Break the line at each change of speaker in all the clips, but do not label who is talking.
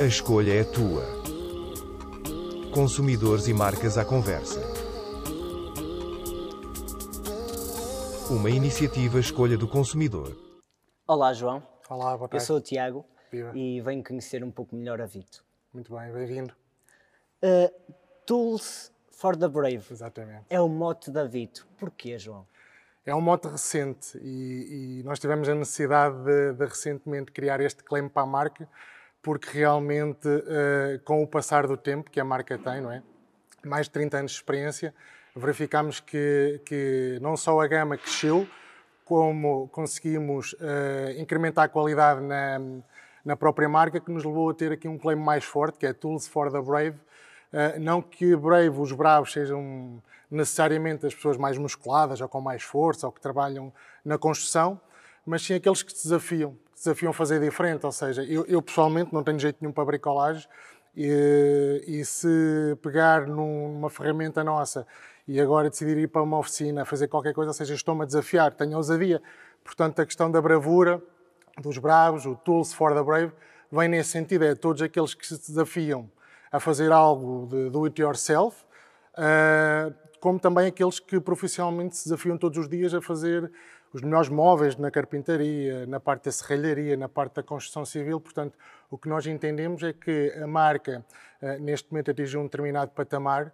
A escolha é tua. Consumidores e marcas à conversa. Uma iniciativa Escolha do Consumidor.
Olá, João.
Olá, boa
Eu
tarde.
sou o Tiago
Viva.
e venho conhecer um pouco melhor a Vito.
Muito bem, bem-vindo.
Uh, Tools for the Brave
Exatamente.
é o mote da Vito. Porquê, João?
É um mote recente e, e nós tivemos a necessidade de, de recentemente criar este claim para a marca, porque realmente, eh, com o passar do tempo que a marca tem, não é? Mais de 30 anos de experiência, verificámos que, que não só a gama cresceu, como conseguimos eh, incrementar a qualidade na, na própria marca, que nos levou a ter aqui um claim mais forte, que é Tools for the Brave. Eh, não que Brave, os bravos, sejam necessariamente as pessoas mais musculadas ou com mais força ou que trabalham na construção, mas sim aqueles que se desafiam, desafiam a fazer diferente. Ou seja, eu, eu pessoalmente não tenho jeito nenhum para bricolagem e, e se pegar numa ferramenta nossa e agora decidir ir para uma oficina fazer qualquer coisa, ou seja, estou-me a desafiar, tenho ousadia. Portanto, a questão da bravura, dos bravos, o Tools for the Brave, vem nesse sentido, é todos aqueles que se desafiam a fazer algo de do it yourself, uh, como também aqueles que profissionalmente se desafiam todos os dias a fazer os melhores móveis na carpintaria, na parte da serralharia, na parte da construção civil. Portanto, o que nós entendemos é que a marca, uh, neste momento, atingiu um determinado patamar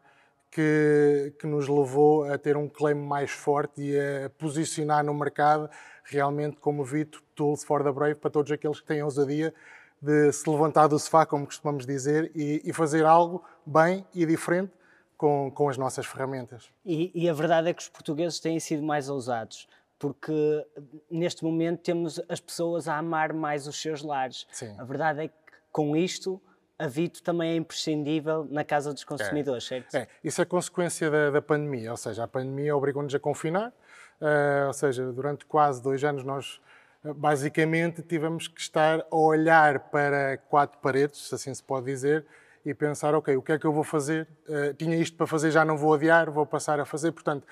que, que, nos levou a ter um claim mais forte e a posicionar no mercado realmente como Vito Tools for the Brave para todos aqueles que têm ousadia de se levantar do sofá, como costumamos dizer, e, e fazer algo bem e diferente com, com as nossas ferramentas.
E, e, a verdade é que os portugueses têm sido mais ousados, porque neste momento temos as pessoas a amar mais os seus lares.
Sim.
A verdade é que com isto a Vito também é imprescindível na casa dos consumidores,
é.
certo?
É, isso é consequência da, da, pandemia, ou seja, a pandemia obrigou-nos a confinar, uh, ou seja, durante quase dois anos nós uh, basicamente tivemos que estar a olhar para quatro paredes, se assim se pode dizer, e pensar, ok, o que é que eu vou fazer? Uh, tinha isto para fazer, já não vou adiar, vou passar a fazer. Portanto,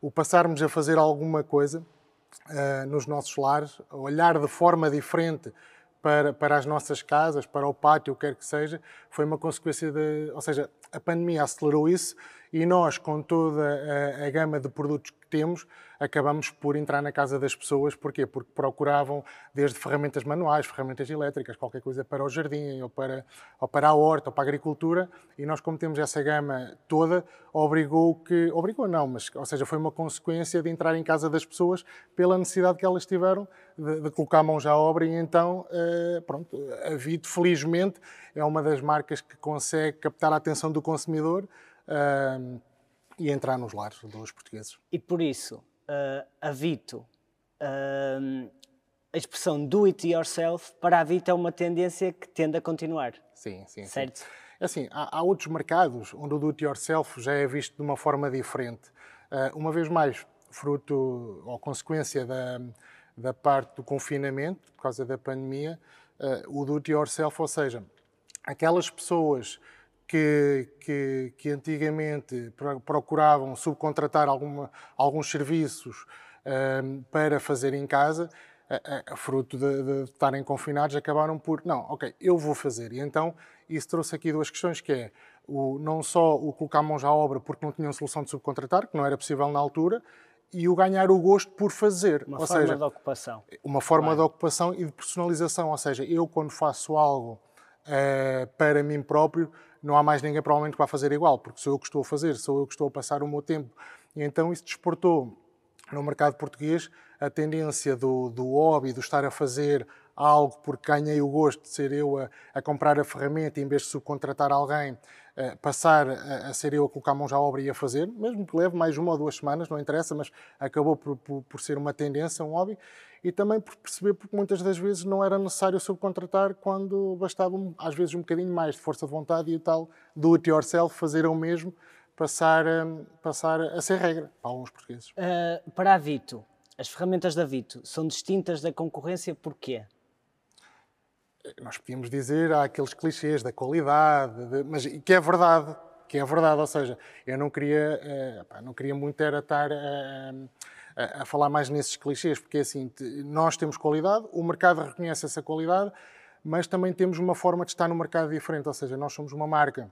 o passarmos a fazer alguma coisa nos nossos lares, olhar de forma diferente para, para as nossas casas, para o pátio, o que quer que seja, foi uma consequência de. Ou seja, a pandemia acelerou isso e nós, com toda a, a, gama de produtos que temos, acabamos por entrar na casa das pessoas. Porquê? Porque procuravam desde ferramentas manuais, ferramentas elétricas, qualquer coisa para o jardim, ou para, ou para a horta, ou para a agricultura, e nós, como temos essa gama toda, obrigou que. Obrigou não, mas, ou seja, foi uma consequência de entrar em casa das pessoas pela necessidade que elas tiveram de, de colocar mãos à obra, e então, uh, pronto, a Vito, felizmente, é uma das marcas que consegue captar a atenção do consumidor uh, e entrar nos lares dos portugueses.
E por isso, uh, a Vito, uh, a expressão do it yourself, para a Vito é uma tendência que tende a continuar.
Sim, sim.
Certo?
Sim. Assim, há, há, outros mercados onde o do it yourself já é visto de uma forma diferente. Uh, uma vez mais, fruto ou consequência da, da parte do confinamento, por causa da pandemia, o do it yourself, ou seja, aquelas pessoas que, que, que, antigamente procuravam subcontratar alguma, alguns serviços um, para fazer em casa, a, a, fruto de, de, estarem confinados, acabaram por, não, ok, eu vou fazer. E então isso trouxe aqui duas questões, que é o, não só o colocar mãos à obra porque não tinham solução de subcontratar, que não era possível na altura, e o ganhar o gosto por fazer.
Uma
ou
forma
seja,
de ocupação.
Uma forma de ocupação e de personalização. Ou seja, eu quando faço algo uh, para mim próprio, não há mais ninguém provavelmente que vá fazer igual, porque sou eu que estou a fazer, sou eu que estou a passar o meu tempo. E então isso desportou no mercado português a tendência do, do hobby, do estar a fazer algo porque ganhei o gosto de ser eu a, a comprar a ferramenta em vez de subcontratar alguém, uh, passar a, a, ser eu a colocar mãos à obra e a fazer, mesmo que leve mais uma ou duas semanas, não interessa, mas acabou por, por, por ser uma tendência, um hobby, e também por perceber porque muitas das vezes não era necessário subcontratar quando bastava às vezes um bocadinho mais de força de vontade e o tal do it yourself, fazer o mesmo, passar, a, passar a ser regra para alguns portugueses.
Uh, para a Vito, as ferramentas da Vito são distintas da concorrência porquê?
Nós podíamos dizer, há aqueles clichês da qualidade, de, mas que é verdade, que é verdade, ou seja, eu não queria, uh, não queria muito era estar uh, a, a, falar mais nesses clichês, porque assim, nós temos qualidade, o mercado reconhece essa qualidade, mas também temos uma forma de estar no mercado diferente, ou seja, nós somos uma marca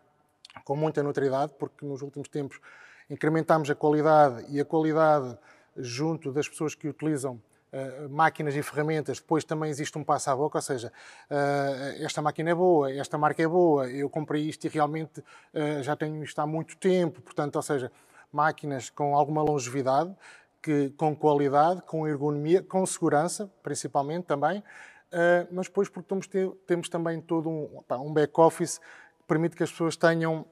com muita notoriedade, porque nos últimos tempos incrementámos a qualidade e a qualidade junto das pessoas que utilizam uh, máquinas e ferramentas, depois também existe um passo à boca, ou seja, uh, esta máquina é boa, esta marca é boa, eu comprei isto e realmente uh, já tenho isto há muito tempo, portanto, ou seja, máquinas com alguma longevidade, que, com qualidade, com ergonomia, com segurança, principalmente também, mas depois porque temos, temos também todo um, um back-office que permite que as pessoas tenham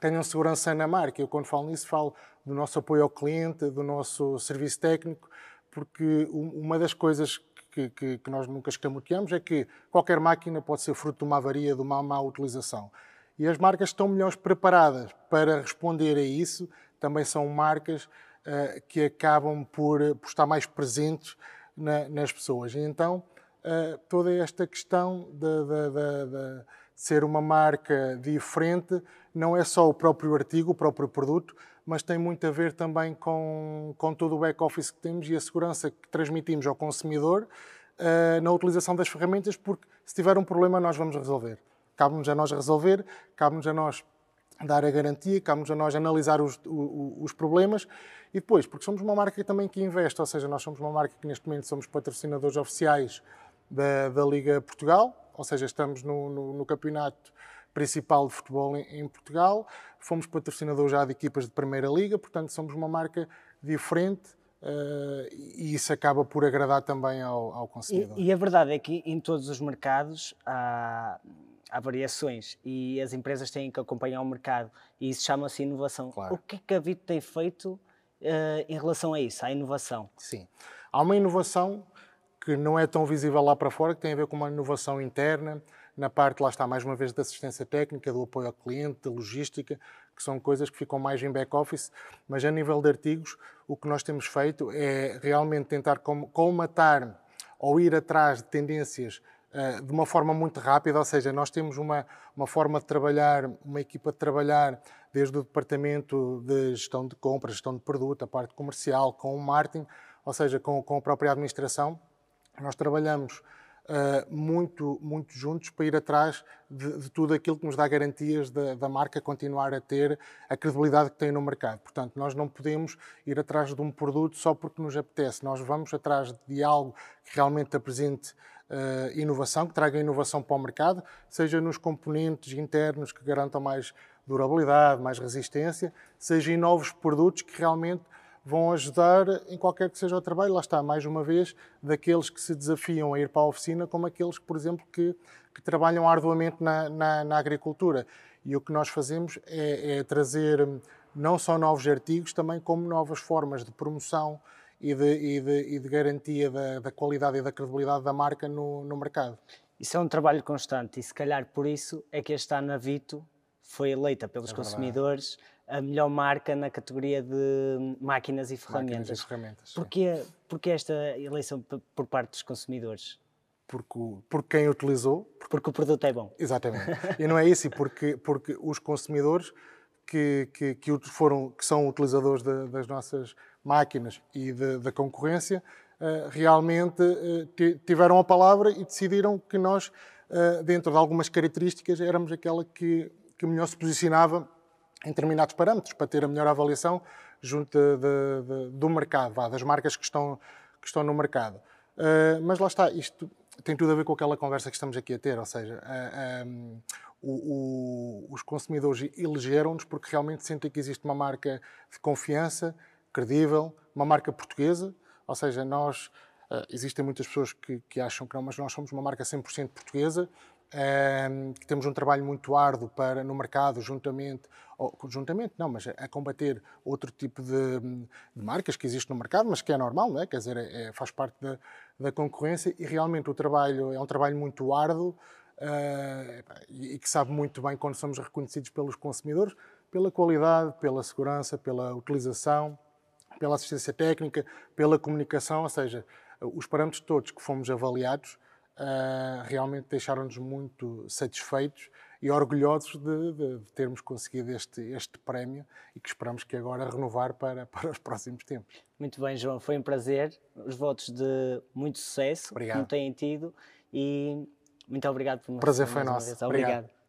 tenham segurança na marca. Eu, quando falo nisso, falo do nosso apoio ao cliente, do nosso serviço técnico, porque uma das coisas que, que, que nós nunca escamoteamos é que qualquer máquina pode ser fruto de uma avaria, de uma má utilização. E as marcas estão melhores preparadas para responder a isso, também são marcas uh, que acabam por, por, estar mais presentes na, nas pessoas. E então, uh, toda esta questão de, de, de, de ser uma marca diferente não é só o próprio artigo, o próprio produto, mas tem muito a ver também com, com todo o back-office que temos e a segurança que transmitimos ao consumidor uh, na utilização das ferramentas, porque se tiver um problema nós vamos resolver. Cabe-nos a nós resolver, cabe-nos a nós dar a garantia, cabe-nos a nós analisar os, os, problemas e depois, porque somos uma marca também que investe, ou seja, nós somos uma marca que neste momento somos patrocinadores oficiais da, da Liga Portugal, ou seja, estamos no, no, no campeonato principal de futebol em, Portugal. Fomos patrocinadores já de equipas de Primeira Liga, portanto, somos uma marca diferente uh, e isso acaba por agradar também ao, ao consumidor.
E, e, a verdade é que em todos os mercados há, há variações e as empresas têm que acompanhar o mercado e isso chama-se inovação. Claro. O que é que a Vito tem feito uh, em relação a isso, à inovação?
Sim. Há uma inovação que não é tão visível lá para fora, que tem a ver com uma inovação interna, na parte, lá está, mais uma vez, da assistência técnica, do apoio ao cliente, da logística, que são coisas que ficam mais em back-office, mas a nível de artigos, o que nós temos feito é realmente tentar colmatar ou ir atrás de tendências uh, de uma forma muito rápida, ou seja, nós temos uma, uma forma de trabalhar, uma equipa de trabalhar desde o departamento de gestão de compras, gestão de produto, a parte comercial, com o marketing, ou seja, com, com a própria administração. Nós trabalhamos Uh, muito, muito juntos para ir atrás de, de, tudo aquilo que nos dá garantias da, da, marca continuar a ter a credibilidade que tem no mercado. Portanto, nós não podemos ir atrás de um produto só porque nos apetece. Nós vamos atrás de algo que realmente apresente uh, inovação, que traga inovação para o mercado, seja nos componentes internos que garantam mais durabilidade, mais resistência, seja em novos produtos que realmente vão ajudar em qualquer que seja o trabalho. Lá está, mais uma vez, daqueles que se desafiam a ir para a oficina, como aqueles, por exemplo, que, que trabalham arduamente na, na, na, agricultura. E o que nós fazemos é, é, trazer não só novos artigos, também como novas formas de promoção e de, e de, e de garantia da, da, qualidade e da credibilidade da marca no, no mercado.
Isso é um trabalho constante e se calhar por isso é que este ano a Vito foi eleita pelos é consumidores a melhor marca na categoria de máquinas e ferramentas. Máquinas e ferramentas porquê, porquê esta eleição por parte dos consumidores?
Porque, porque quem utilizou.
Porque, porque o produto é bom.
Exatamente. e não é isso, porque, porque os consumidores que, que, que, foram, que são utilizadores de, das nossas máquinas e de, da concorrência uh, realmente uh, tiveram a palavra e decidiram que nós, uh, dentro de algumas características, éramos aquela que, que melhor se posicionava em determinados parâmetros para ter a melhor avaliação junto de, de, do mercado, vá, das marcas que estão, que estão no mercado. Uh, mas lá está, isto tem tudo a ver com aquela conversa que estamos aqui a ter, ou seja, uh, ah, um, o, o, os consumidores elegeram-nos porque realmente sentem que existe uma marca de confiança, credível, uma marca portuguesa, ou seja, nós, uh, existem muitas pessoas que, que acham que não, mas nós somos uma marca 100% portuguesa, que temos um trabalho muito árduo para, no mercado, juntamente, ou, juntamente não, mas a, combater outro tipo de, de, marcas que existem no mercado, mas que é normal, não é? quer dizer, é, é, faz parte da, da, concorrência e realmente o trabalho é um trabalho muito árduo uh, e que sabe muito bem quando somos reconhecidos pelos consumidores, pela qualidade, pela segurança, pela utilização, pela assistência técnica, pela comunicação, ou seja, os parâmetros todos que fomos avaliados uh, realmente deixaram-nos muito satisfeitos e orgulhosos de, de, de, termos conseguido este, este prémio e que esperamos que agora renovar para, para os próximos tempos.
Muito bem, João, foi um prazer. Os votos de muito sucesso Obrigado. que têm tido e Muito obrigado por me
Prazer foi nosso.
Obrigado. obrigado.